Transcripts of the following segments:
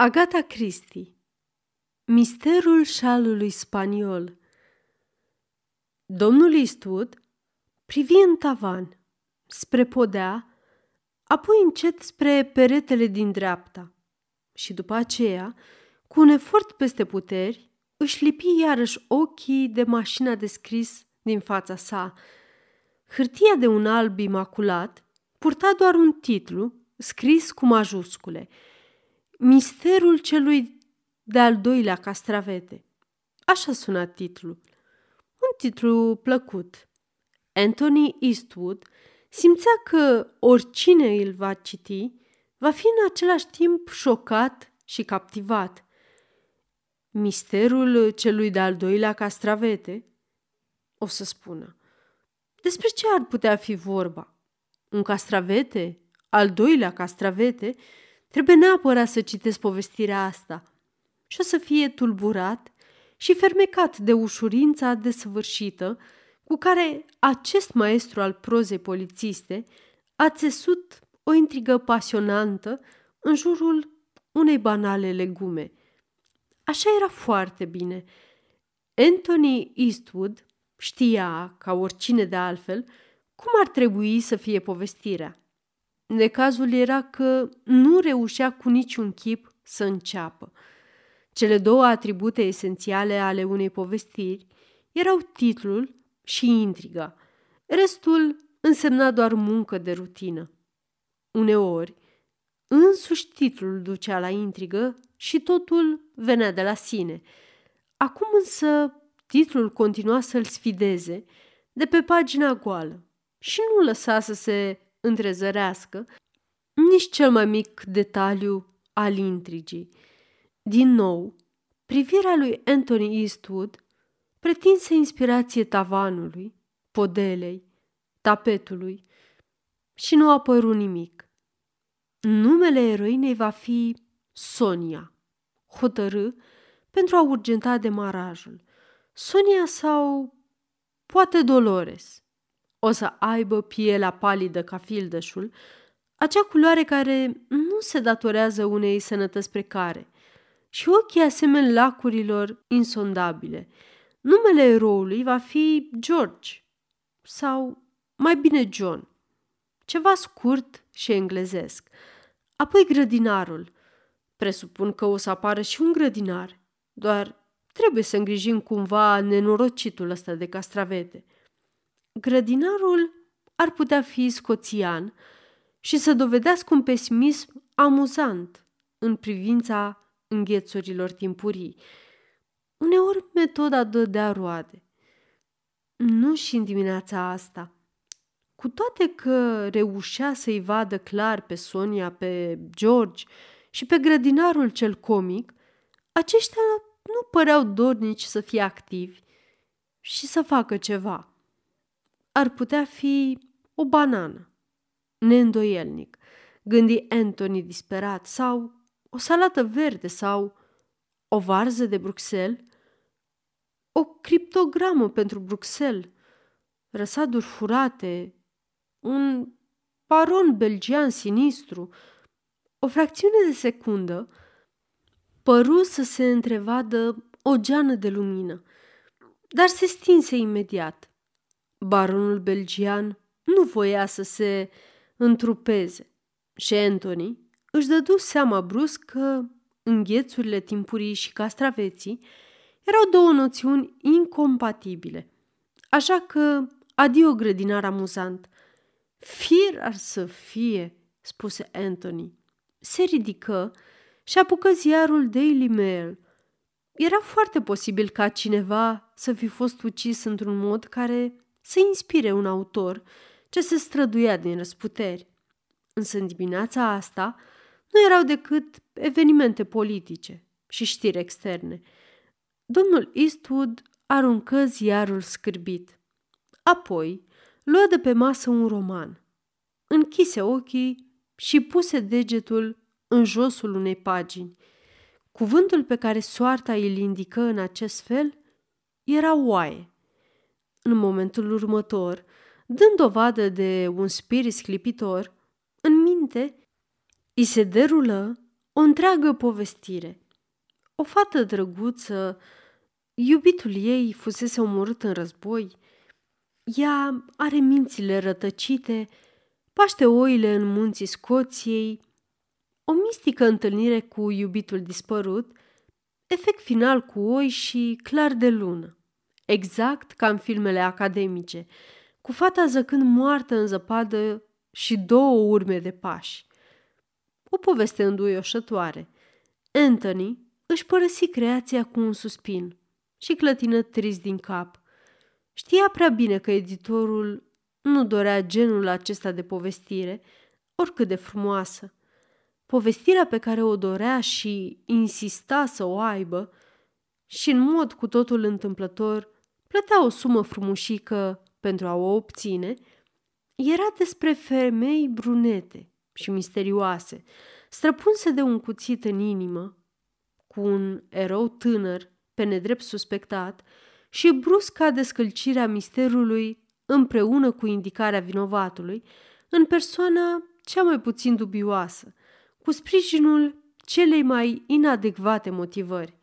Agata Christie Misterul șalului spaniol Domnul Eastwood privi în tavan, spre podea, apoi încet spre peretele din dreapta și după aceea, cu un efort peste puteri, își lipi iarăși ochii de mașina de scris din fața sa. Hârtia de un alb imaculat purta doar un titlu scris cu majuscule – Misterul celui de-al doilea castravete. Așa suna titlul. Un titlu plăcut. Anthony Eastwood simțea că oricine îl va citi va fi în același timp șocat și captivat. Misterul celui de-al doilea castravete? O să spună. Despre ce ar putea fi vorba? Un castravete? Al doilea castravete? Trebuie neapărat să citesc povestirea asta și o să fie tulburat și fermecat de ușurința desăvârșită cu care acest maestru al prozei polițiste a țesut o intrigă pasionantă în jurul unei banale legume. Așa era foarte bine. Anthony Eastwood știa, ca oricine de altfel, cum ar trebui să fie povestirea. Necazul era că nu reușea cu niciun chip să înceapă. Cele două atribute esențiale ale unei povestiri erau titlul și intriga. Restul însemna doar muncă de rutină. Uneori, însuși titlul ducea la intrigă și totul venea de la sine. Acum însă titlul continua să-l sfideze de pe pagina goală și nu lăsa să se întrezărească nici cel mai mic detaliu al intrigii. Din nou, privirea lui Anthony Eastwood pretinse inspirație tavanului, podelei, tapetului și nu apăru nimic. Numele eroinei va fi Sonia, hotărâ pentru a urgenta demarajul. Sonia sau poate Dolores – o să aibă pielea palidă ca fildeșul, acea culoare care nu se datorează unei sănătăți precare, și ochii asemeni lacurilor insondabile. Numele eroului va fi George sau mai bine John, ceva scurt și englezesc. Apoi grădinarul. Presupun că o să apară și un grădinar, doar trebuie să îngrijim cumva nenorocitul ăsta de castravete – grădinarul ar putea fi scoțian și să dovedească un pesimism amuzant în privința înghețurilor timpurii. Uneori metoda dădea roade. Nu și în dimineața asta. Cu toate că reușea să-i vadă clar pe Sonia, pe George și pe grădinarul cel comic, aceștia nu păreau dornici să fie activi și să facă ceva ar putea fi o banană. Neîndoielnic, gândi Anthony disperat, sau o salată verde sau o varză de Bruxelles, o criptogramă pentru Bruxelles, răsaduri furate, un paron belgian sinistru, o fracțiune de secundă, păru să se întrevadă o geană de lumină, dar se stinse imediat. Baronul belgian nu voia să se întrupeze și Anthony își dădu seama brusc că înghețurile timpurii și castraveții erau două noțiuni incompatibile. Așa că adio grădinar amuzant. Fir ar să fie, spuse Anthony. Se ridică și apucă ziarul Daily Mail. Era foarte posibil ca cineva să fi fost ucis într-un mod care să inspire un autor ce se străduia din răsputeri. Însă în dimineața asta nu erau decât evenimente politice și știri externe. Domnul Eastwood aruncă ziarul scârbit. Apoi luă de pe masă un roman. Închise ochii și puse degetul în josul unei pagini. Cuvântul pe care soarta îl indică în acest fel era oaie. În momentul următor, dând dovadă de un spirit sclipitor, în minte îi se derulă o întreagă povestire. O fată drăguță, iubitul ei fusese omorât în război, ea are mințile rătăcite, paște oile în munții Scoției, o mistică întâlnire cu iubitul dispărut, efect final cu oi și clar de lună, exact ca în filmele academice, cu fata zăcând moartă în zăpadă și două urme de pași. O poveste înduioșătoare. Anthony își părăsi creația cu un suspin și clătină trist din cap. Știa prea bine că editorul nu dorea genul acesta de povestire, oricât de frumoasă. Povestirea pe care o dorea și insista să o aibă și în mod cu totul întâmplător plătea o sumă frumușică pentru a o obține, era despre femei brunete și misterioase, străpunse de un cuțit în inimă, cu un erou tânăr pe nedrept suspectat și brusca descălcirea misterului împreună cu indicarea vinovatului în persoana cea mai puțin dubioasă, cu sprijinul celei mai inadecvate motivări.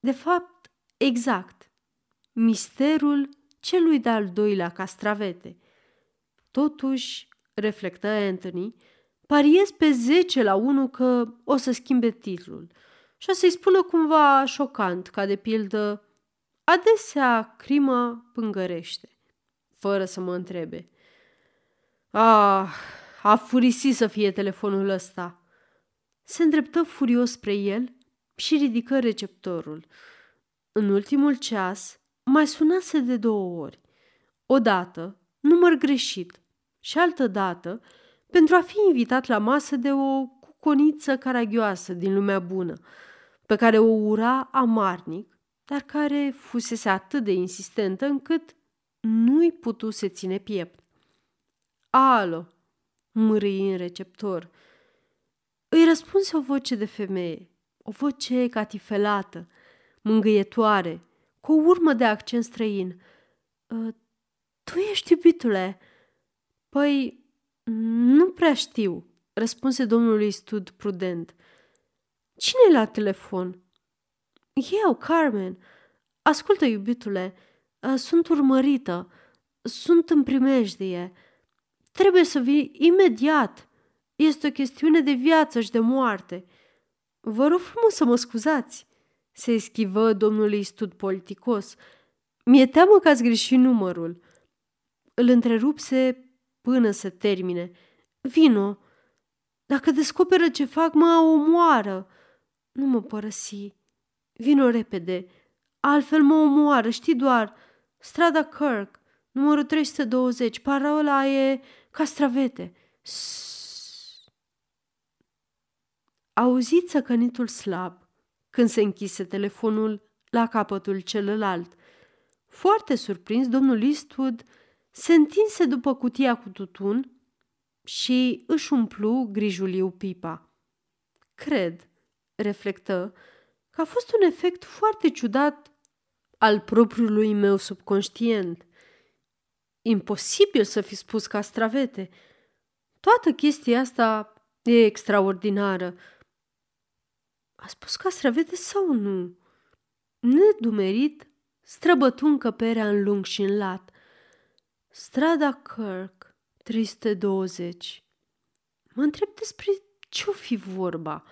De fapt, exact, misterul celui de-al doilea castravete. Totuși, reflectă Anthony, pariez pe 10 la 1 că o să schimbe titlul și o să-i spună cumva șocant, ca de pildă, adesea crima pângărește, fără să mă întrebe. Ah, a furisit să fie telefonul ăsta. Se îndreptă furios spre el și ridică receptorul. În ultimul ceas, mai sunase de două ori. Odată, număr greșit, și altă dată, pentru a fi invitat la masă de o cuconiță caragioasă din lumea bună, pe care o ura amarnic, dar care fusese atât de insistentă încât nu-i putuse ține piept. Alo, mârâi în receptor. Îi răspunse o voce de femeie, o voce catifelată, mângâietoare, cu o urmă de accent străin. Ă, tu ești iubitule?" Păi, nu prea știu, răspunse domnului Stud prudent. cine e la telefon? Eu, Carmen. Ascultă, iubitule, ă, sunt urmărită, sunt în primejdie. Trebuie să vii imediat. Este o chestiune de viață și de moarte. Vă rog frumos să mă scuzați se eschivă domnului stud politicos. Mi-e teamă că ați greșit numărul. Îl întrerupse până să termine. Vino! Dacă descoperă ce fac, mă omoară. Nu mă părăsi. Vino repede. Altfel mă omoară, știi doar. Strada Kirk, numărul 320, parola e castravete. Sss. Auziți săcănitul slab când se închise telefonul la capătul celălalt. Foarte surprins, domnul Eastwood se întinse după cutia cu tutun și își umplu grijuliu pipa. Cred, reflectă, că a fost un efect foarte ciudat al propriului meu subconștient. Imposibil să fi spus castravete. Toată chestia asta e extraordinară. A spus castravete sau nu? Nedumerit, străbătu încăperea în lung și în lat. Strada Kirk, 320. Mă întreb despre ce-o fi vorba.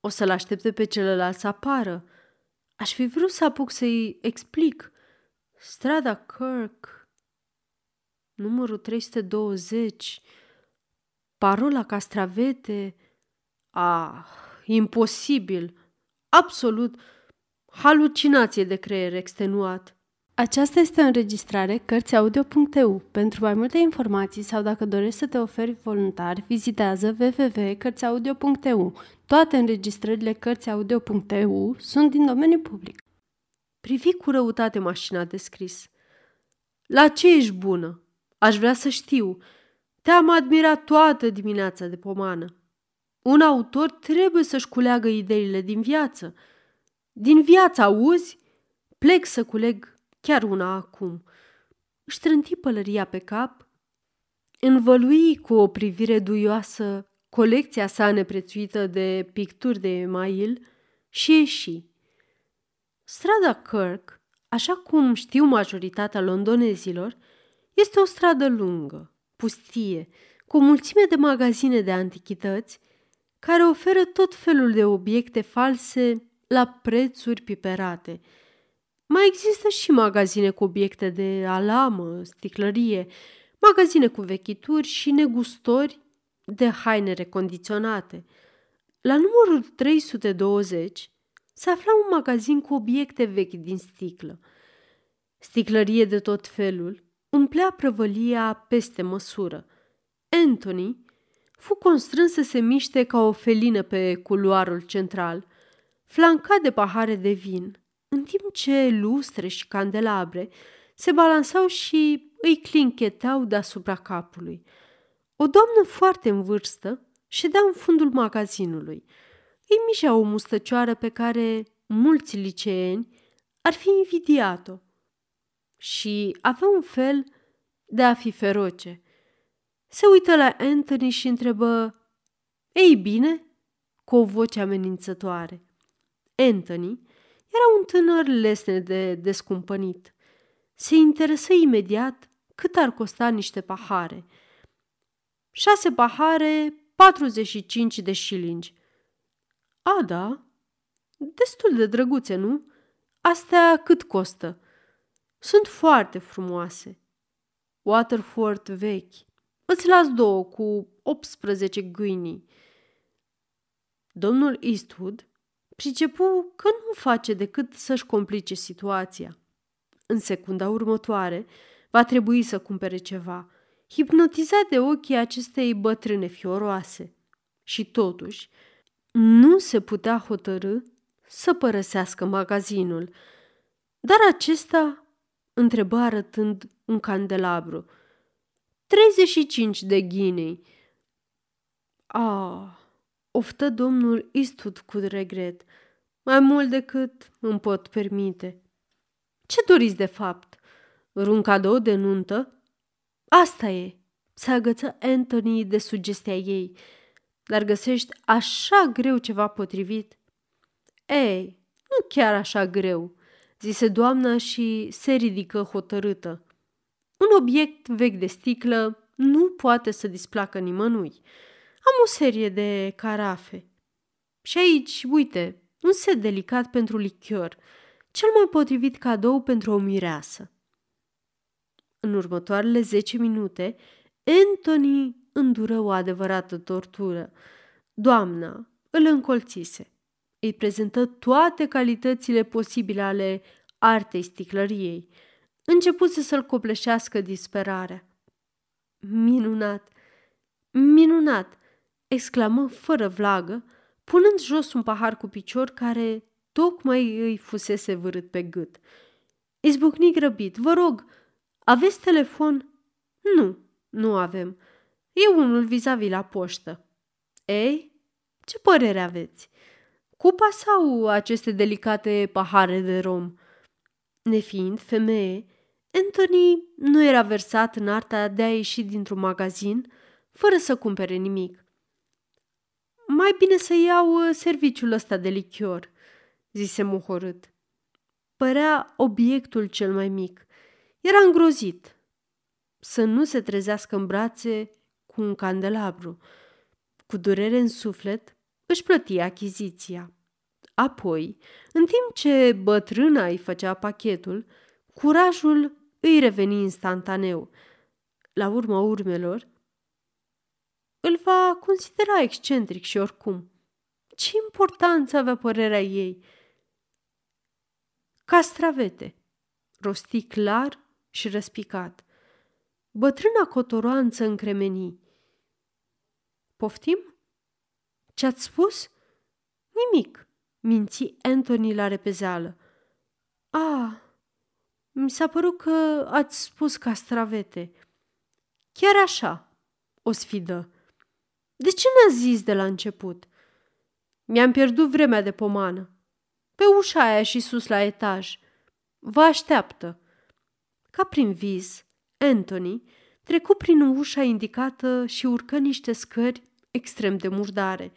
O să-l aștepte pe celălalt să apară. Aș fi vrut să apuc să-i explic. Strada Kirk, numărul 320, parola castravete. Ah, imposibil, absolut, halucinație de creier extenuat. Aceasta este o înregistrare Cărțiaudio.eu. Pentru mai multe informații sau dacă dorești să te oferi voluntar, vizitează www.cărțiaudio.eu. Toate înregistrările Cărțiaudio.eu sunt din domeniu public. Privi cu răutate mașina de scris. La ce ești bună? Aș vrea să știu. Te-am admirat toată dimineața de pomană. Un autor trebuie să-și culeagă ideile din viață. Din viață, auzi? Plec să culeg chiar una acum. Își ștrânti pălăria pe cap, învălui cu o privire duioasă colecția sa neprețuită de picturi de email și ieși. Strada Kirk, așa cum știu majoritatea londonezilor, este o stradă lungă, pustie, cu o mulțime de magazine de antichități care oferă tot felul de obiecte false la prețuri piperate. Mai există și magazine cu obiecte de alamă, sticlărie, magazine cu vechituri și negustori de haine recondiționate. La numărul 320 se afla un magazin cu obiecte vechi din sticlă. Sticlărie de tot felul umplea prăvălia peste măsură. Anthony fu constrâns să se miște ca o felină pe culoarul central, flancat de pahare de vin, în timp ce lustre și candelabre se balansau și îi clinchetau deasupra capului. O doamnă foarte în vârstă ședea în fundul magazinului. Îi mișea o mustăcioară pe care mulți liceeni ar fi invidiat-o și avea un fel de a fi feroce. Se uită la Anthony și întrebă, Ei bine?" cu o voce amenințătoare. Anthony era un tânăr lesne de descumpănit. Se interesă imediat cât ar costa niște pahare. Șase pahare, 45 de șilingi. A, da, destul de drăguțe, nu? Astea cât costă? Sunt foarte frumoase. Waterford vechi. Îți las două cu 18 guinii. Domnul Eastwood pricepu că nu face decât să-și complice situația. În secunda următoare, va trebui să cumpere ceva, hipnotizat de ochii acestei bătrâne fioroase. Și totuși, nu se putea hotărâ să părăsească magazinul, dar acesta întrebă arătând un candelabru. 35 de ghinei. Ah, oftă domnul Istut cu regret, mai mult decât îmi pot permite. Ce doriți de fapt? Un cadou de nuntă? Asta e, se agăță Anthony de sugestia ei. Dar găsești așa greu ceva potrivit? Ei, nu chiar așa greu, zise doamna și se ridică hotărâtă. Un obiect vechi de sticlă nu poate să displacă nimănui. Am o serie de carafe. Și aici, uite, un set delicat pentru lichior, cel mai potrivit cadou pentru o mireasă. În următoarele zece minute, Anthony îndură o adevărată tortură. Doamna îl încolțise. Îi prezentă toate calitățile posibile ale artei sticlăriei. Începuse să-l copleșească disperarea. Minunat! Minunat! exclamă fără vlagă, punând jos un pahar cu picior care tocmai îi fusese vârât pe gât. Izbucni grăbit. Vă rog, aveți telefon? Nu, nu avem. E unul vis-a-vis la poștă. Ei, ce părere aveți? Cupa sau aceste delicate pahare de rom? Nefiind femeie, Anthony nu era versat în arta de a ieși dintr-un magazin fără să cumpere nimic. Mai bine să iau uh, serviciul ăsta de lichior, zise muhorât. Părea obiectul cel mai mic. Era îngrozit să nu se trezească în brațe cu un candelabru. Cu durere în suflet, își plăti achiziția. Apoi, în timp ce bătrâna îi făcea pachetul, curajul îi reveni instantaneu. La urma urmelor, îl va considera excentric și oricum. Ce importanță avea părerea ei? Castravete, rosti clar și răspicat. Bătrâna cotoroanță încremeni. Poftim? Ce-ați spus? Nimic, minți Anthony la repezeală. A, mi s-a părut că ați spus castravete. Chiar așa, o sfidă. De ce n-a zis de la început? Mi-am pierdut vremea de pomană. Pe ușa aia și sus la etaj. Vă așteaptă. Ca prin vis, Anthony trecu prin ușa indicată și urcă niște scări extrem de murdare.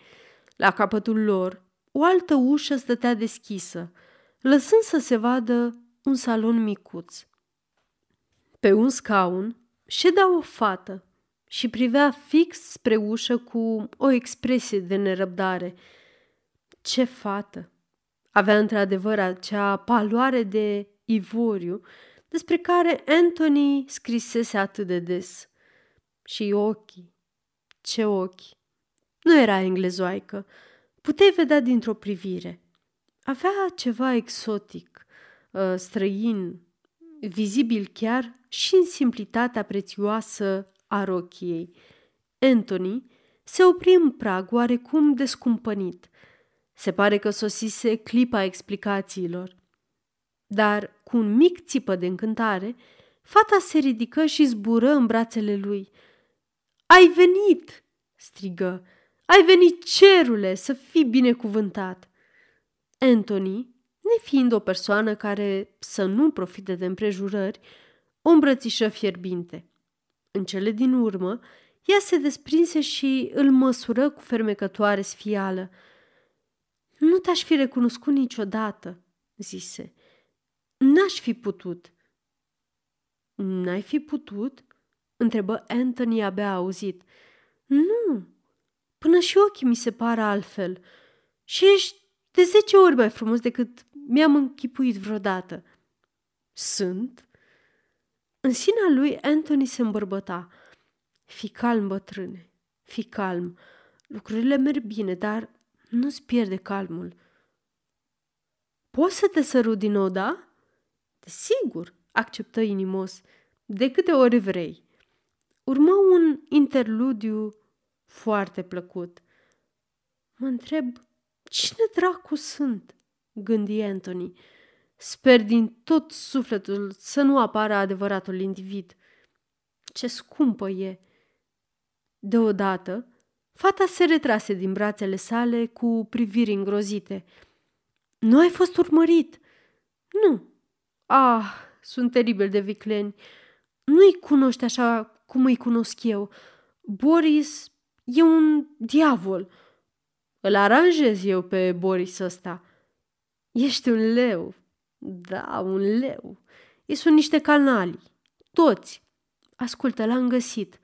La capătul lor, o altă ușă stătea deschisă, lăsând să se vadă un salon micuț. Pe un scaun ședea o fată și privea fix spre ușă cu o expresie de nerăbdare. Ce fată! Avea într-adevăr acea paloare de ivoriu despre care Anthony scrisese atât de des. Și ochii. Ce ochi! Nu era englezoaică. Puteai vedea dintr-o privire. Avea ceva exotic, ă, străin, vizibil chiar și în simplitatea prețioasă a rochiei. Anthony se opri în prag oarecum descumpănit. Se pare că sosise clipa explicațiilor. Dar, cu un mic țipă de încântare, fata se ridică și zbură în brațele lui. Ai venit!" strigă. Ai venit, cerule, să fii binecuvântat!" Anthony, nefiind o persoană care să nu profite de împrejurări, o îmbrățișă fierbinte. În cele din urmă, ea se desprinse și îl măsură cu fermecătoare sfială. Nu te-aș fi recunoscut niciodată, zise. N-aș fi putut. N-ai fi putut? întrebă Anthony abia auzit. Nu, până și ochii mi se par altfel. Și ești de zece ori mai frumos decât mi-am închipuit vreodată. Sunt? În sinea lui Anthony se îmbărbăta. Fi calm, bătrâne, fi calm. Lucrurile merg bine, dar nu-ți pierde calmul. Poți să te sărut din nou, da? Sigur, acceptă inimos, de câte ori vrei. Urmă un interludiu foarte plăcut. Mă întreb, cine dracu sunt? Gândi Anthony. Sper din tot sufletul să nu apară adevăratul individ. Ce scumpă e! Deodată, fata se retrase din brațele sale cu priviri îngrozite. Nu ai fost urmărit? Nu. Ah, sunt teribil de vicleni. Nu-i cunoști așa cum îi cunosc eu. Boris e un diavol. Îl aranjez eu pe Boris ăsta. Ești un leu, da, un leu. Ei sunt niște canali. Toți. Ascultă, l-am găsit.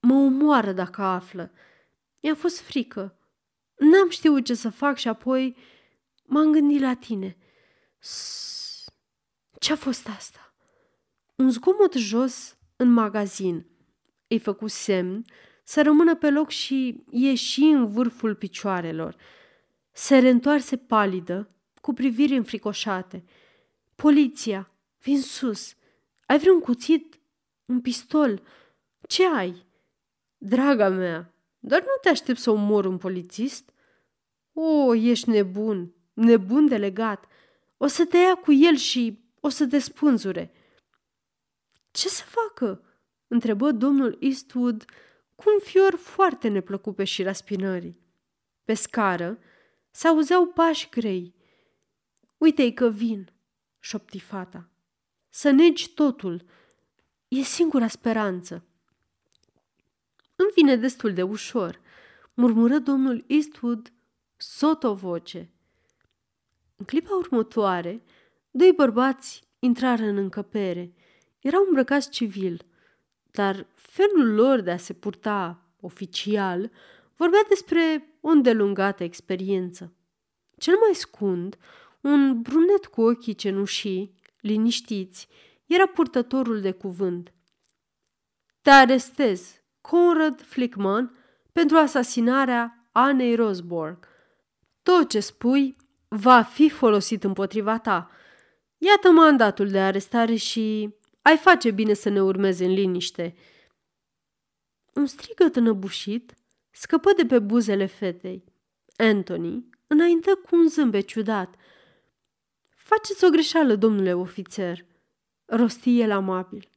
Mă omoară dacă află. Mi-a fost frică. N-am știut ce să fac și apoi m-am gândit la tine. Ce-a fost asta? Un zgomot jos în magazin. Îi făcu semn să rămână pe loc și ieși în vârful picioarelor. Se reîntoarse palidă, cu priviri înfricoșate – Poliția! Vin sus! Ai vreun cuțit? Un pistol? Ce ai? Draga mea, dar nu te aștept să omor un polițist? O, ești nebun, nebun de legat. O să te ia cu el și o să te spânzure. Ce să facă? întrebă domnul Eastwood cu un fior foarte neplăcut pe șira spinării. Pe scară se auzeau pași grei. Uite-i că vin, șopti fata. Să negi totul. E singura speranță. Îmi vine destul de ușor, murmură domnul Eastwood sotovoce. În clipa următoare, doi bărbați intrară în încăpere. Erau îmbrăcați civil, dar felul lor de a se purta oficial vorbea despre o îndelungată experiență. Cel mai scund, un brunet cu ochii cenușii, liniștiți, era purtătorul de cuvânt. Te arestez, Conrad Flickman, pentru asasinarea Anei Rosborg. Tot ce spui va fi folosit împotriva ta. Iată mandatul de arestare și ai face bine să ne urmezi în liniște. Un strigăt înăbușit scăpă de pe buzele fetei. Anthony înaintă cu un zâmbet ciudat – Faceți o greșeală, domnule ofițer, rosti el amabil.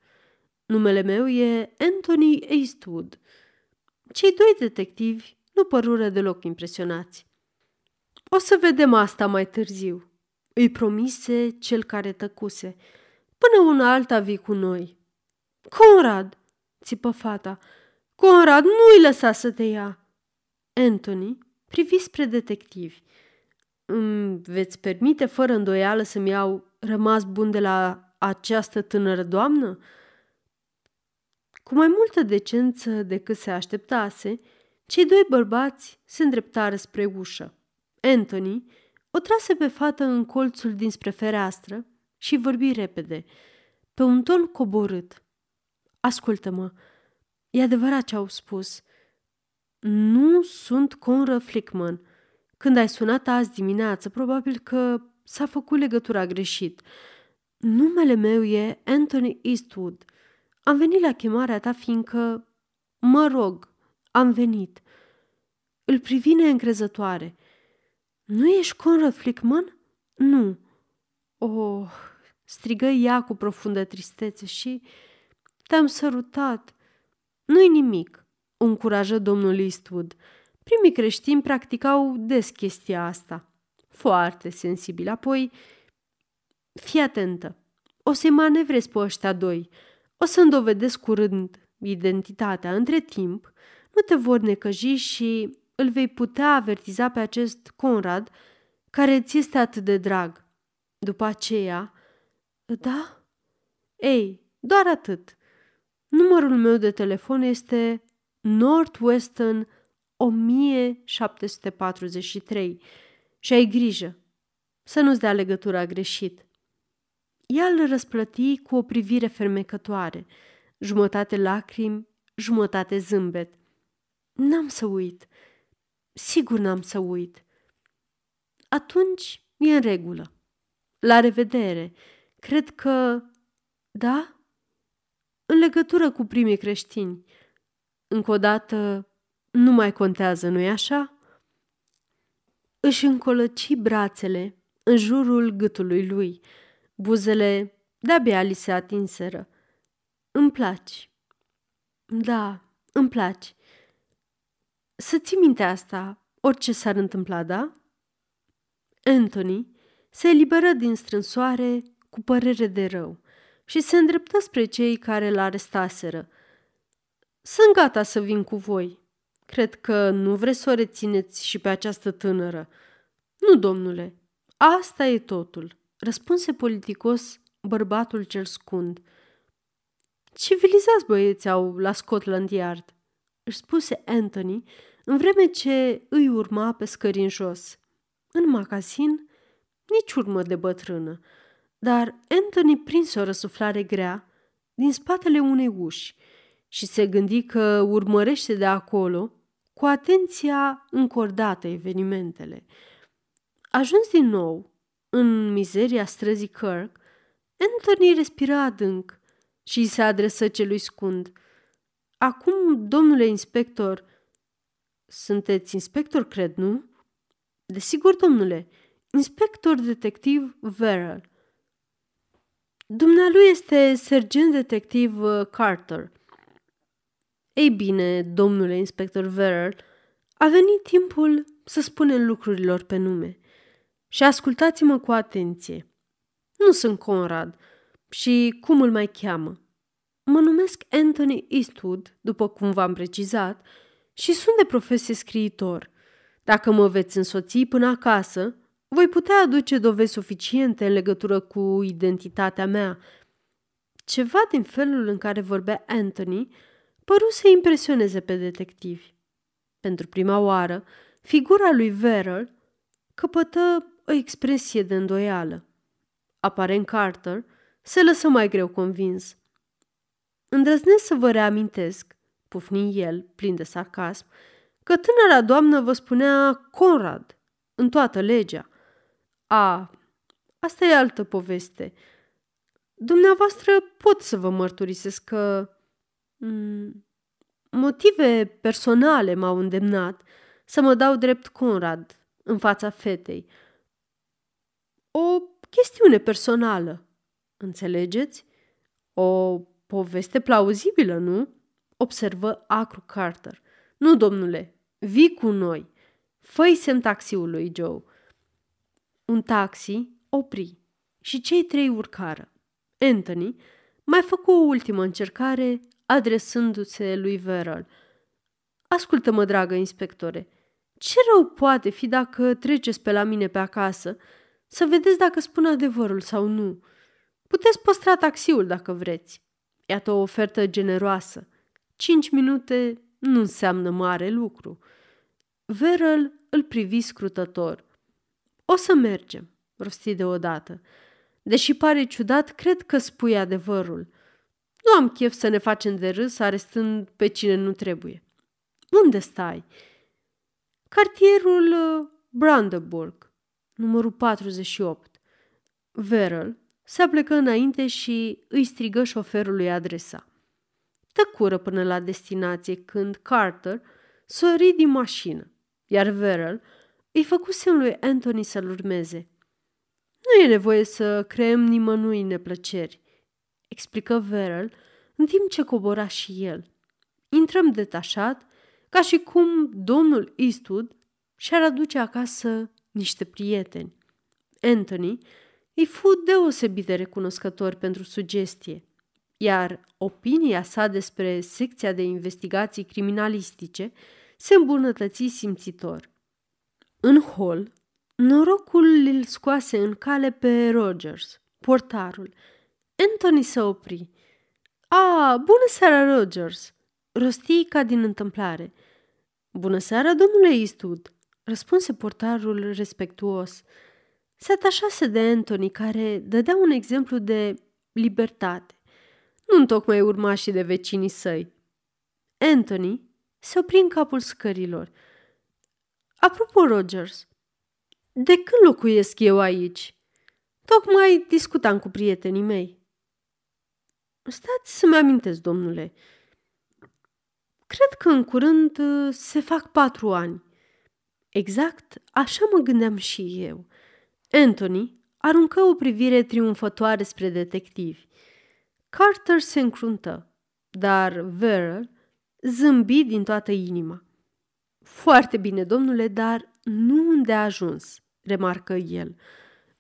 Numele meu e Anthony Eastwood. Cei doi detectivi nu părură deloc impresionați. O să vedem asta mai târziu, îi promise cel care tăcuse. Până una alta vii cu noi. Conrad, țipă fata, Conrad, nu-i lăsa să te ia. Anthony privi spre detectivi. Îmi veți permite fără îndoială să-mi iau rămas bun de la această tânără doamnă? Cu mai multă decență decât se așteptase, cei doi bărbați se îndreptară spre ușă. Anthony o trase pe fată în colțul dinspre fereastră și vorbi repede, pe un ton coborât. Ascultă-mă, e adevărat ce au spus. Nu sunt Conră Flickman. Când ai sunat azi dimineață, probabil că s-a făcut legătura greșit. Numele meu e Anthony Eastwood. Am venit la chemarea ta fiindcă, mă rog, am venit. Îl privi neîncrezătoare. Nu ești Conrad Flickman? Nu. Oh, strigă ea cu profundă tristețe și te-am sărutat. Nu-i nimic, o încurajă domnul Eastwood. Primii creștini practicau des chestia asta. Foarte sensibil. Apoi, fii atentă. O să-i manevrezi pe ăștia doi. O să-mi dovedesc curând identitatea. Între timp, nu te vor necăji și îl vei putea avertiza pe acest Conrad, care ți este atât de drag. După aceea, da? Ei, doar atât. Numărul meu de telefon este Northwestern 1743 și ai grijă să nu-ți dea legătura greșit. Ea îl răsplăti cu o privire fermecătoare, jumătate lacrimi, jumătate zâmbet. N-am să uit. Sigur n-am să uit. Atunci e în regulă. La revedere. Cred că... Da? În legătură cu primii creștini. Încă o dată, nu mai contează, nu-i așa? Își încolăci brațele în jurul gâtului lui. Buzele de-abia li se atinseră. Îmi placi. Da, îmi placi. Să ții minte asta, orice s-ar întâmpla, da? Anthony se eliberă din strânsoare cu părere de rău și se îndreptă spre cei care l arestaseră. Sunt gata să vin cu voi. Cred că nu vreți să o rețineți și pe această tânără. Nu, domnule, asta e totul, răspunse politicos bărbatul cel scund. Civilizați băieți au la Scotland Yard, își spuse Anthony, în vreme ce îi urma pe scări în jos. În magazin, nici urmă de bătrână, dar Anthony prinse o răsuflare grea din spatele unei uși și se gândi că urmărește de acolo cu atenția încordată evenimentele. Ajuns din nou în mizeria străzii Kirk, Anthony respira adânc și se adresă celui scund. Acum, domnule inspector, sunteți inspector, cred, nu? Desigur, domnule, inspector detectiv Verrell. Dumnealui este sergent detectiv uh, Carter. Ei bine, domnule inspector Verrell, a venit timpul să spunem lucrurilor pe nume. Și ascultați-mă cu atenție. Nu sunt Conrad și cum îl mai cheamă. Mă numesc Anthony Eastwood, după cum v-am precizat, și sunt de profesie scriitor. Dacă mă veți însoți până acasă, voi putea aduce dovezi suficiente în legătură cu identitatea mea. Ceva din felul în care vorbea Anthony păru să impresioneze pe detectivi. Pentru prima oară, figura lui Verrell căpătă o expresie de îndoială. Aparent Carter se lăsă mai greu convins. Îndrăznesc să vă reamintesc pufni el, plin de sarcasm, că tânăra doamnă vă spunea Conrad în toată legea. A, asta e altă poveste. Dumneavoastră pot să vă mărturisesc că m- motive personale m-au îndemnat să mă dau drept Conrad în fața fetei. O chestiune personală, înțelegeți? O poveste plauzibilă, nu? observă acru Carter. Nu, domnule, vii cu noi. Făi semn taxiului, Joe. Un taxi opri și cei trei urcară. Anthony mai făcu o ultimă încercare adresându-se lui Verrell. Ascultă-mă, dragă inspectore, Ce rău poate fi dacă treceți pe la mine pe acasă să vedeți dacă spun adevărul sau nu? Puteți păstra taxiul dacă vreți. Iată o ofertă generoasă. Cinci minute nu înseamnă mare lucru. Verăl îl privi scrutător. O să mergem, rosti deodată. Deși pare ciudat, cred că spui adevărul. Nu am chef să ne facem de râs arestând pe cine nu trebuie. Unde stai? Cartierul uh, Brandenburg, numărul 48. Verel se aplecă înainte și îi strigă șoferului adresa. Tăcură până la destinație când Carter sări din mașină, iar Verel îi făcu semn lui Anthony să-l urmeze. Nu e nevoie să creăm nimănui neplăceri, explică Verel în timp ce cobora și el. Intrăm detașat, ca și cum domnul Eastwood și-ar aduce acasă niște prieteni. Anthony îi fu deosebit de recunoscător pentru sugestie, iar opinia sa despre secția de investigații criminalistice se îmbunătăți simțitor. În hol, norocul îl scoase în cale pe Rogers, portarul. Anthony se opri. A, bună seara, Rogers!" rosti ca din întâmplare. Bună seara, domnule Eastwood!" răspunse portarul respectuos. Se atașase de Anthony, care dădea un exemplu de libertate. Nu tocmai urmașii de vecinii săi. Anthony se opri în capul scărilor. Apropo, Rogers, de când locuiesc eu aici? Tocmai discutam cu prietenii mei. Stați să-mi amintesc, domnule. Cred că în curând uh, se fac patru ani. Exact, așa mă gândeam și eu. Anthony aruncă o privire triumfătoare spre detectivi. Carter se încruntă, dar Verrell zâmbi din toată inima. Foarte bine, domnule, dar nu unde a ajuns, remarcă el.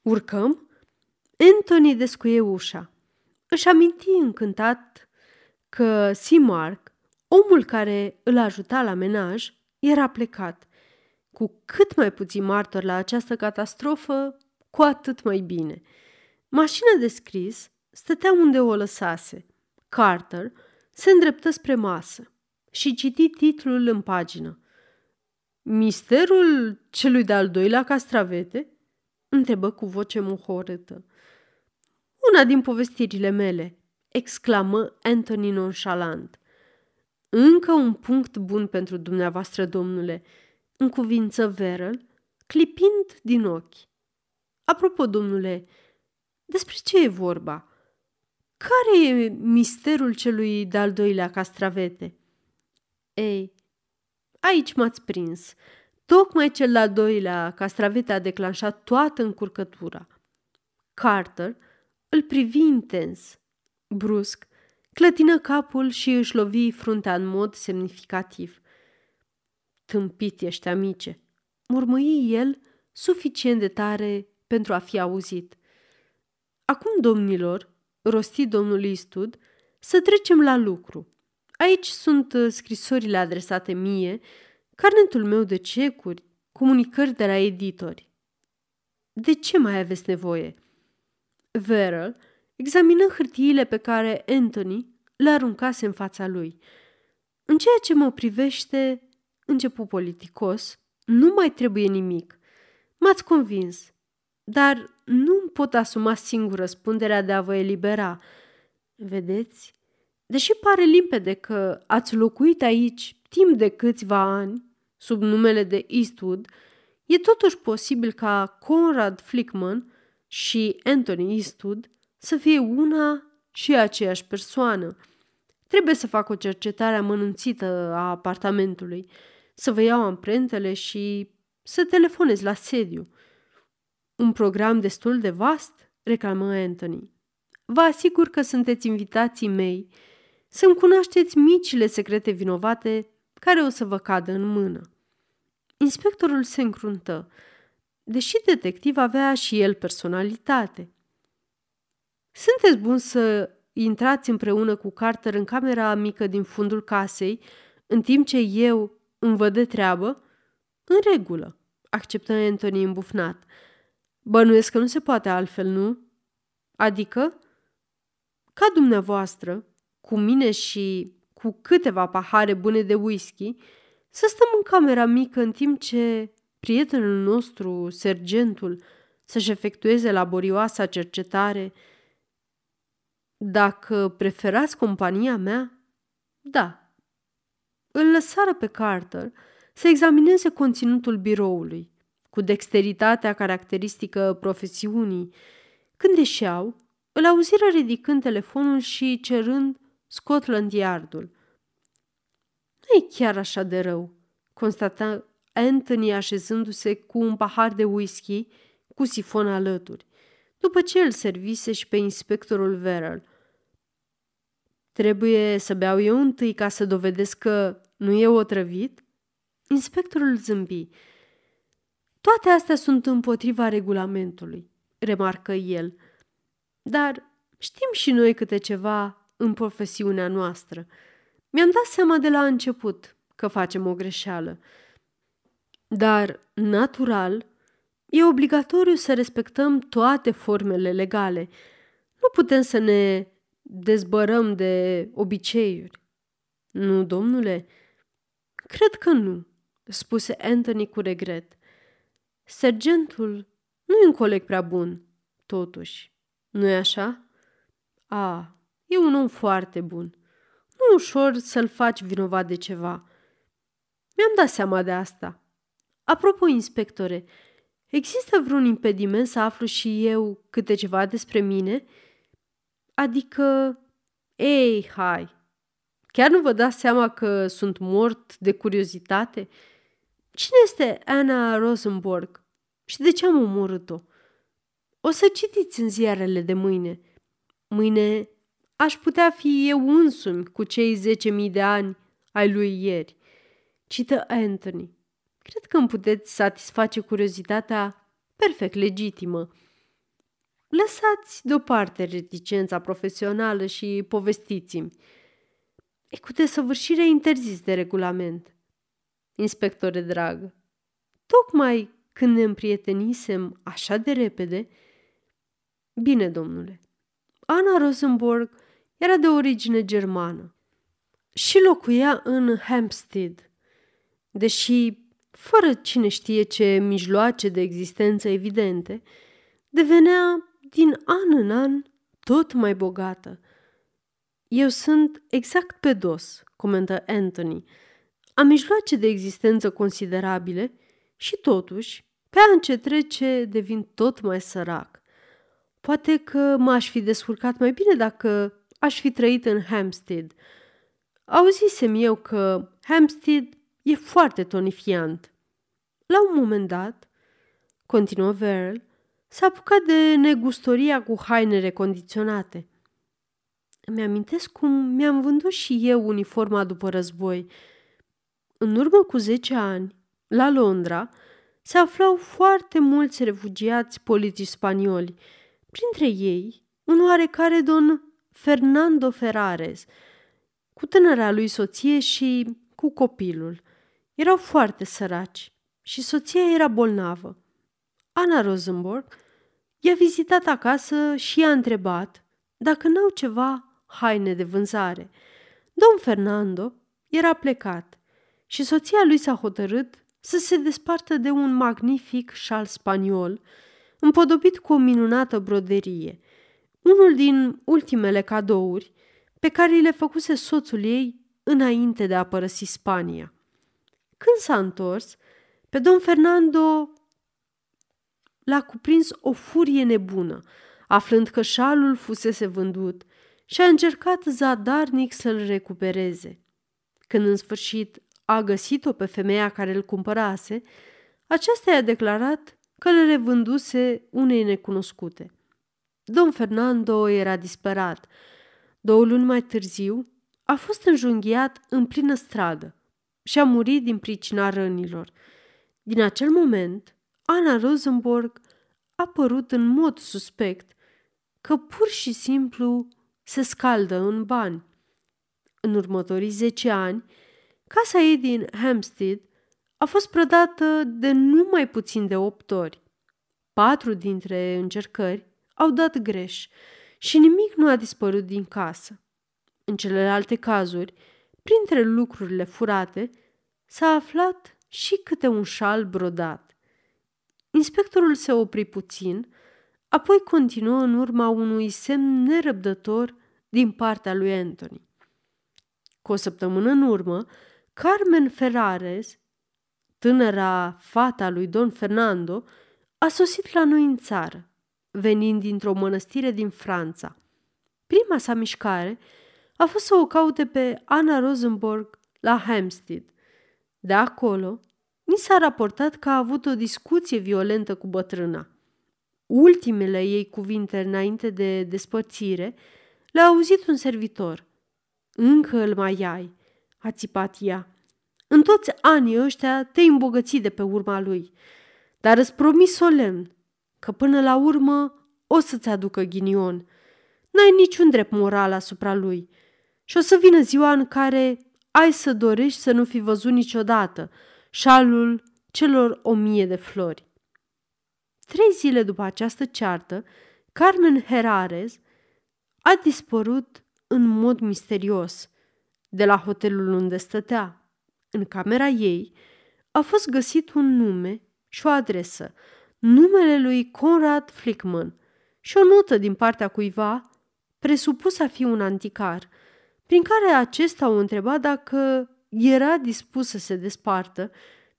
Urcăm? Anthony descuie ușa. Își aminti încântat că Mark, omul care îl ajuta la menaj, era plecat. Cu cât mai puțin martori la această catastrofă, cu atât mai bine. Mașina de scris stătea unde o lăsase. Carter se îndreptă spre masă și citi titlul în pagină. Misterul celui de-al doilea castravete? întrebă cu voce muhorâtă. Una din povestirile mele, exclamă Anthony nonchalant. Încă un punct bun pentru dumneavoastră, domnule, în cuvință Verel, clipind din ochi. Apropo, domnule, despre ce e vorba? Care e misterul celui de-al doilea castravete? Ei, aici m-ați prins. Tocmai cel de-al doilea castravete a declanșat toată încurcătura. Carter îl privi intens. Brusc, clătină capul și își lovi fruntea în mod semnificativ. Tâmpit ești, amice, murmăi el suficient de tare pentru a fi auzit. Acum, domnilor, rosti domnul Istud, să trecem la lucru. Aici sunt uh, scrisorile adresate mie, carnetul meu de cecuri, comunicări de la editori. De ce mai aveți nevoie? Verel examină hârtiile pe care Anthony le aruncase în fața lui. În ceea ce mă privește, începu politicos, nu mai trebuie nimic. M-ați convins, dar nu pot asuma singur răspunderea de a vă elibera. Vedeți? Deși pare limpede că ați locuit aici timp de câțiva ani, sub numele de Eastwood, e totuși posibil ca Conrad Flickman și Anthony Eastwood să fie una și aceeași persoană. Trebuie să fac o cercetare amănunțită a apartamentului, să vă iau amprentele și să telefonez la sediu. Un program destul de vast, reclamă Anthony. Vă asigur că sunteți invitații mei să-mi cunoașteți micile secrete vinovate care o să vă cadă în mână. Inspectorul se încruntă, deși detectiv avea și el personalitate. Sunteți bun să intrați împreună cu Carter în camera mică din fundul casei, în timp ce eu îmi văd de treabă? În regulă, acceptă Anthony îmbufnat. Bănuiesc că nu se poate altfel, nu? Adică, ca dumneavoastră, cu mine și cu câteva pahare bune de whisky, să stăm în camera mică în timp ce prietenul nostru, sergentul, să-și efectueze laborioasa cercetare. Dacă preferați compania mea, da. Îl lăsară pe Carter să examineze conținutul biroului, cu dexteritatea caracteristică profesiunii. Când ieșeau, îl auziră ridicând telefonul și cerând Scotland Yardul. Nu e chiar așa de rău, constata Anthony așezându-se cu un pahar de whisky cu sifon alături, după ce îl servise și pe inspectorul Verrell. Trebuie să beau eu întâi ca să dovedesc că nu e otrăvit? Inspectorul zâmbi. Toate astea sunt împotriva regulamentului, remarcă el. Dar știm și noi câte ceva în profesiunea noastră. Mi-am dat seama de la început că facem o greșeală. Dar, natural, e obligatoriu să respectăm toate formele legale. Nu putem să ne dezbărăm de obiceiuri. Nu, domnule? Cred că nu, spuse Anthony cu regret. Sergentul nu e un coleg prea bun, totuși. Nu-i așa? A, e un om foarte bun. Nu e ușor să-l faci vinovat de ceva. Mi-am dat seama de asta. Apropo, inspectore, există vreun impediment să aflu și eu câte ceva despre mine? Adică, ei, hai, chiar nu vă dați seama că sunt mort de curiozitate? Cine este Anna Rosenborg și de ce am omorât-o? O să citiți în ziarele de mâine. Mâine aș putea fi eu însumi cu cei zece mii de ani ai lui ieri. Cită Anthony. Cred că îmi puteți satisface curiozitatea perfect legitimă. Lăsați deoparte reticența profesională și povestiți-mi. E cu desăvârșire interzis de regulament. Inspectore dragă, tocmai când ne împrietenisem așa de repede, bine, domnule, Ana Rosenborg era de origine germană și locuia în Hampstead, deși fără cine știe ce mijloace de existență evidente, devenea din an în an tot mai bogată. Eu sunt exact pe dos, comentă Anthony. Am mijloace de existență considerabile și totuși, pe an ce trece, devin tot mai sărac. Poate că m-aș fi descurcat mai bine dacă aș fi trăit în Hampstead. Auzisem eu că Hampstead e foarte tonifiant. La un moment dat, continuă Verl, s-a apucat de negustoria cu haine recondiționate. Îmi amintesc cum mi-am vândut și eu uniforma după război. În urmă cu zece ani, la Londra, se aflau foarte mulți refugiați politici spanioli, printre ei un oarecare don Fernando Ferrares, cu tânăra lui soție și cu copilul. Erau foarte săraci și soția era bolnavă. Ana Rosenborg i-a vizitat acasă și i-a întrebat dacă n-au ceva haine de vânzare. Domn Fernando era plecat și soția lui s-a hotărât să se despartă de un magnific șal spaniol, împodobit cu o minunată broderie, unul din ultimele cadouri pe care le făcuse soțul ei înainte de a părăsi Spania. Când s-a întors, pe domn Fernando l-a cuprins o furie nebună, aflând că șalul fusese vândut și a încercat zadarnic să-l recupereze. Când în sfârșit a găsit-o pe femeia care îl cumpărase, aceasta i-a declarat că le revânduse unei necunoscute. Don Fernando era disperat. Două luni mai târziu, a fost înjunghiat în plină stradă și a murit din pricina rănilor. Din acel moment, Ana Rosenborg a părut în mod suspect că pur și simplu se scaldă în bani. În următorii zece ani, casa ei din Hampstead a fost prădată de numai puțin de opt ori. Patru dintre încercări au dat greș și nimic nu a dispărut din casă. În celelalte cazuri, printre lucrurile furate, s-a aflat și câte un șal brodat. Inspectorul se opri puțin, apoi continuă în urma unui semn nerăbdător din partea lui Anthony. Cu o săptămână în urmă, Carmen Ferrares, tânăra fata lui Don Fernando, a sosit la noi în țară, venind dintr-o mănăstire din Franța. Prima sa mișcare a fost să o caute pe Anna Rosenborg la Hampstead. De acolo, ni s-a raportat că a avut o discuție violentă cu bătrâna. Ultimele ei cuvinte înainte de despărțire le-a auzit un servitor. Încă îl mai ai, a țipat ea. În toți anii ăștia te-ai îmbogățit de pe urma lui, dar îți promis solemn că până la urmă o să-ți aducă ghinion. N-ai niciun drept moral asupra lui și o să vină ziua în care ai să dorești să nu fi văzut niciodată șalul celor o mie de flori. Trei zile după această ceartă, Carmen Herares a dispărut în mod misterios de la hotelul unde stătea. În camera ei a fost găsit un nume și o adresă, numele lui Conrad Flickman și o notă din partea cuiva, presupus a fi un anticar, prin care acesta o întreba dacă era dispus să se despartă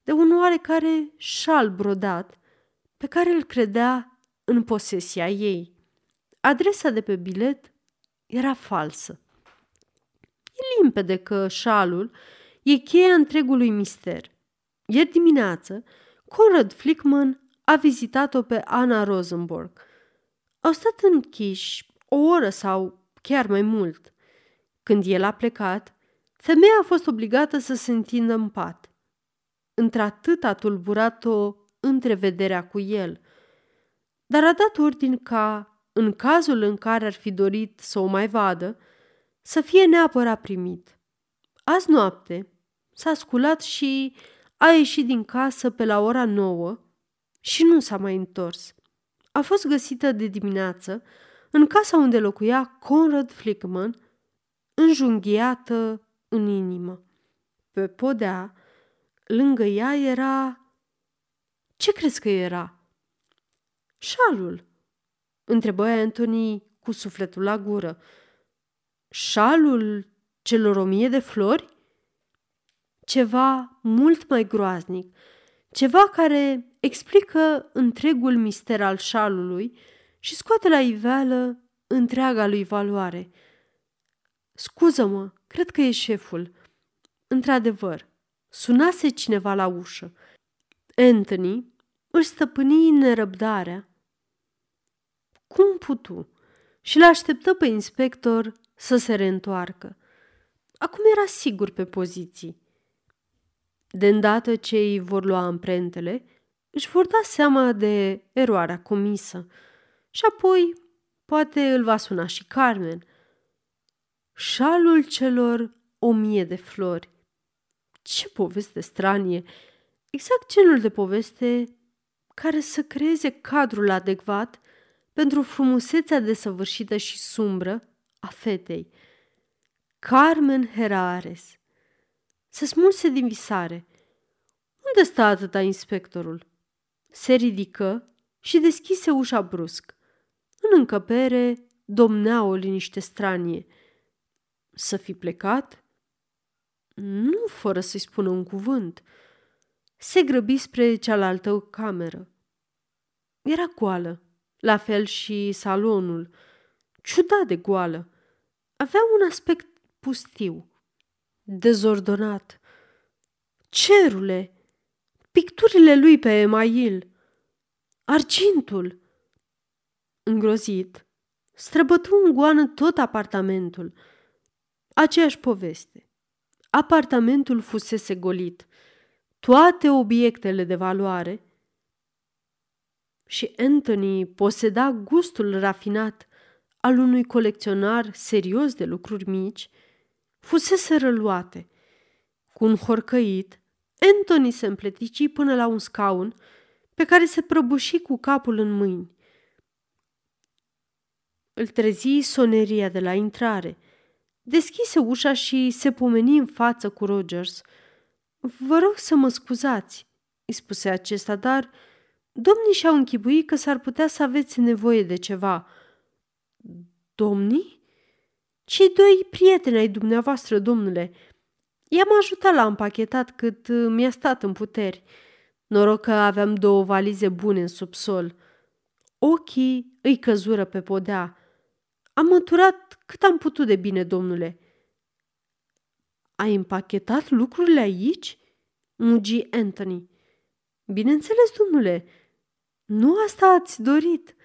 de un oarecare șal brodat pe care îl credea în posesia ei. Adresa de pe bilet era falsă. E limpede că șalul e cheia întregului mister. Ieri dimineață, Conrad Flickman a vizitat-o pe Anna Rosenborg. Au stat închiși o oră sau chiar mai mult. Când el a plecat, femeia a fost obligată să se întindă în pat. Într-atât a tulburat-o întrevederea cu el, dar a dat ordin ca, în cazul în care ar fi dorit să o mai vadă, să fie neapărat primit. Azi noapte s-a sculat și a ieșit din casă pe la ora nouă și nu s-a mai întors. A fost găsită de dimineață în casa unde locuia Conrad Flickman, înjunghiată în inimă. Pe podea, lângă ea era... Ce crezi că era? Șalul, întrebă Anthony cu sufletul la gură. Șalul celor o mie de flori? Ceva mult mai groaznic, ceva care explică întregul mister al șalului și scoate la iveală întreaga lui valoare. Scuză-mă, cred că e șeful. Într-adevăr, sunase cineva la ușă. Anthony își stăpâni nerăbdarea. Cum putu? Și l-așteptă pe inspector să se reîntoarcă. Acum era sigur pe poziții. De îndată ce îi vor lua amprentele, își vor da seama de eroarea comisă și apoi poate îl va suna și Carmen. Șalul celor o mie de flori. Ce poveste stranie! Exact genul de poveste care să creeze cadrul adecvat pentru frumusețea desăvârșită și sumbră a fetei. Carmen Herares. Se smulse din visare. Unde stă atâta inspectorul? Se ridică și deschise ușa brusc. În încăpere domnea o liniște stranie. Să fi plecat? Nu fără să-i spună un cuvânt. Se grăbi spre cealaltă cameră. Era goală, la fel și salonul. Ciudat de goală. Avea un aspect pustiu, dezordonat. Cerule! Picturile lui pe email! Argintul! Îngrozit, străbătu în goană tot apartamentul. Aceeași poveste. Apartamentul fusese golit. Toate obiectele de valoare și Anthony poseda gustul rafinat al unui colecționar serios de lucruri mici, fusese răluate. Cu un horcăit, Anthony se împletici până la un scaun pe care se prăbuși cu capul în mâini. Îl trezi soneria de la intrare. Deschise ușa și se pomeni în față cu Rogers. Vă rog să mă scuzați, îi spuse acesta, dar domnii și-au închipuit că s-ar putea să aveți nevoie de ceva. Domnii? Cei doi prieteni ai dumneavoastră, domnule. I-am ajutat la împachetat cât mi-a stat în puteri. Noroc că aveam două valize bune în subsol. Ochii îi căzură pe podea. Am măturat cât am putut de bine, domnule. Ai împachetat lucrurile aici? Mugi Anthony. Bineînțeles, domnule. Nu asta ați dorit.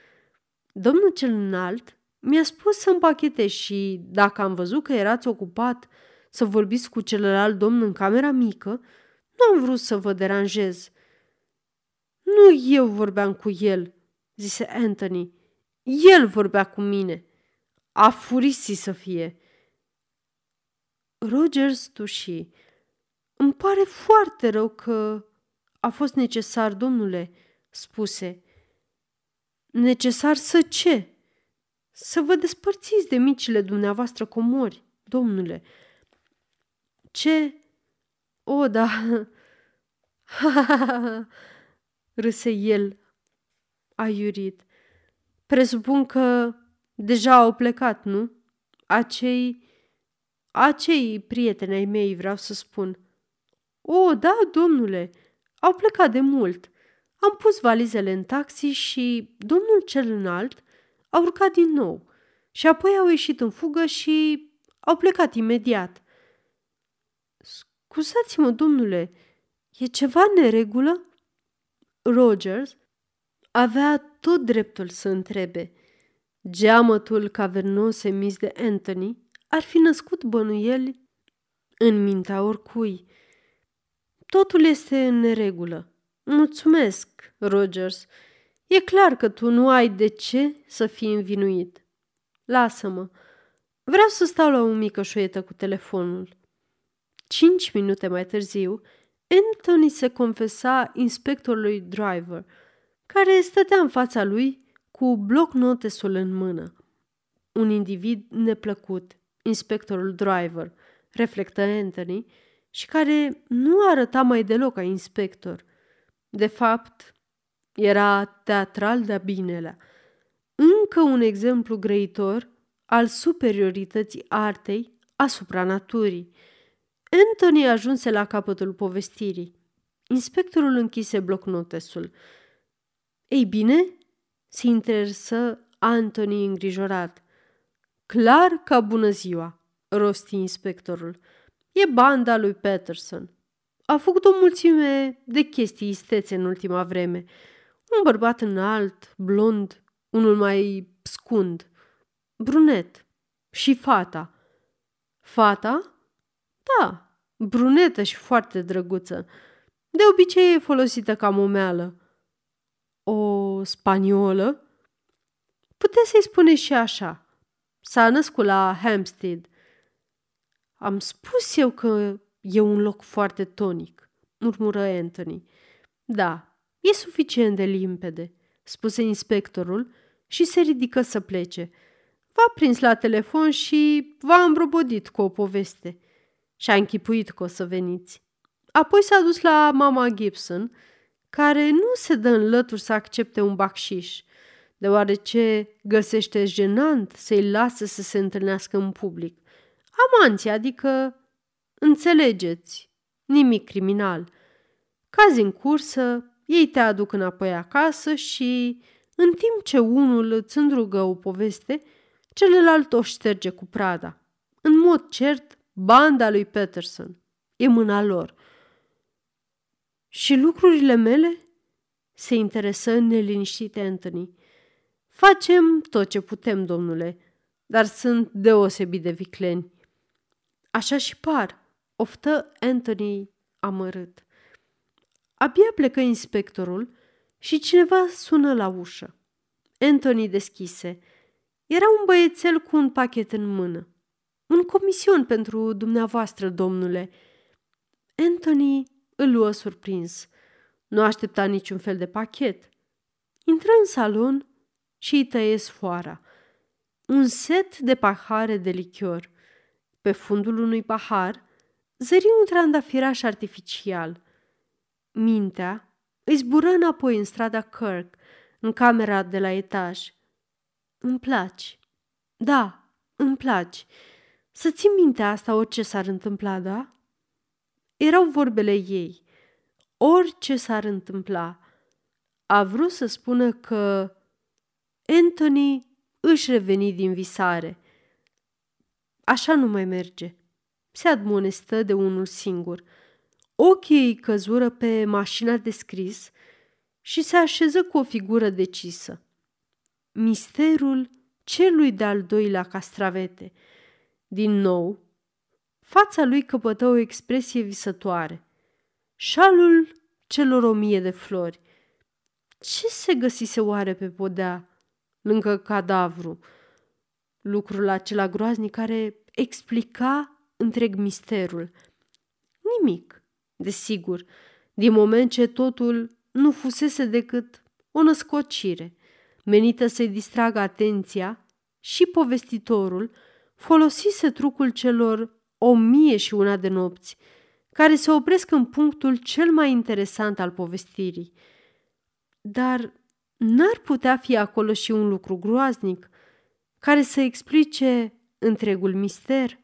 Domnul cel înalt mi-a spus să împachetez și, dacă am văzut că erați ocupat să vorbiți cu celălalt domn în camera mică, nu am vrut să vă deranjez. Nu eu vorbeam cu el, zise Anthony. El vorbea cu mine. A furisi să fie. Rogers tuși. Îmi pare foarte rău că a fost necesar, domnule, spuse. Necesar să ce? Să vă despărțiți de micile dumneavoastră comori, domnule. Ce? O, da. râse el, aiurit. Presupun că deja au plecat, nu? Acei, acei prieteni ai mei, vreau să spun. O, da, domnule, au plecat de mult. Am pus valizele în taxi și domnul cel înalt a urcat din nou și apoi au ieșit în fugă și au plecat imediat. Scuzați-mă, domnule, e ceva neregulă? Rogers avea tot dreptul să întrebe. Geamătul cavernos emis de Anthony ar fi născut bănuieli în mintea oricui. Totul este în neregulă. Mulțumesc, Rogers. E clar că tu nu ai de ce să fii învinuit. Lasă-mă. Vreau să stau la o mică șoietă cu telefonul. Cinci minute mai târziu, Anthony se confesa inspectorului Driver, care stătea în fața lui cu bloc notesul în mână. Un individ neplăcut, inspectorul Driver, reflectă Anthony, și care nu arăta mai deloc ca inspector. De fapt, era teatral de-a binelea. Încă un exemplu grăitor al superiorității artei asupra naturii. Anthony ajunse la capătul povestirii. Inspectorul închise blocnotesul. Ei bine, se interesă Anthony îngrijorat. Clar ca bună ziua, rosti inspectorul. E banda lui Peterson. A făcut o mulțime de chestii istețe în ultima vreme. Un bărbat înalt, blond, unul mai scund, brunet și fata. Fata? Da, brunetă și foarte drăguță. De obicei e folosită ca momeală. O spaniolă? Puteți să-i spune și așa. S-a născut la Hampstead. Am spus eu că e un loc foarte tonic, murmură Anthony. Da, e suficient de limpede, spuse inspectorul și se ridică să plece. V-a prins la telefon și v-a îmbrobodit cu o poveste. Și-a închipuit că o să veniți. Apoi s-a dus la mama Gibson, care nu se dă în lături să accepte un bacșiș, deoarece găsește jenant să-i lasă să se întâlnească în public. Amanții, adică, înțelegeți, nimic criminal. Cazi în cursă, ei te aduc înapoi acasă și, în timp ce unul îți îndrugă o poveste, celălalt o șterge cu prada. În mod cert, banda lui Peterson e mâna lor. Și lucrurile mele? Se interesă neliniștit Anthony. Facem tot ce putem, domnule, dar sunt deosebit de vicleni. Așa și par, oftă Anthony amărât. Abia plecă inspectorul și cineva sună la ușă. Anthony deschise. Era un băiețel cu un pachet în mână. Un comision pentru dumneavoastră, domnule. Anthony îl luă surprins. Nu aștepta niciun fel de pachet. Intră în salon și îi tăie sfoara. Un set de pahare de lichior. Pe fundul unui pahar zări un trandafiraș artificial. Mintea îi zbură înapoi în strada Kirk, în camera de la etaj. Îmi placi. Da, îmi placi. Să țin minte asta orice s-ar întâmpla, da? Erau vorbele ei. Orice s-ar întâmpla. A vrut să spună că Anthony își reveni din visare. Așa nu mai merge. Se admonestă de unul singur. Ochii îi căzură pe mașina de scris și se așeză cu o figură decisă. Misterul celui de-al doilea castravete. Din nou, fața lui căpătă o expresie visătoare. Șalul celor o mie de flori. Ce se găsise oare pe podea, lângă cadavru? Lucrul acela groaznic care explica întreg misterul. Nimic, desigur, din moment ce totul nu fusese decât o născocire, menită să-i distragă atenția și povestitorul folosise trucul celor o mie și una de nopți, care se opresc în punctul cel mai interesant al povestirii. Dar n-ar putea fi acolo și un lucru groaznic care să explice întregul mister?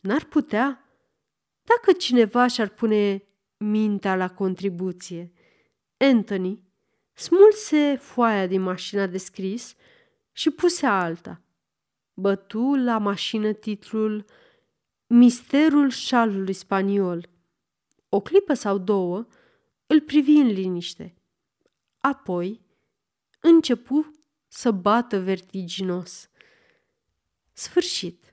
N-ar putea? Dacă cineva și-ar pune mintea la contribuție. Anthony smulse foaia din mașina de scris și puse alta. Bătu la mașină titlul Misterul șalului spaniol. O clipă sau două îl privi în liniște. Apoi începu să bată vertiginos. Sfârșit.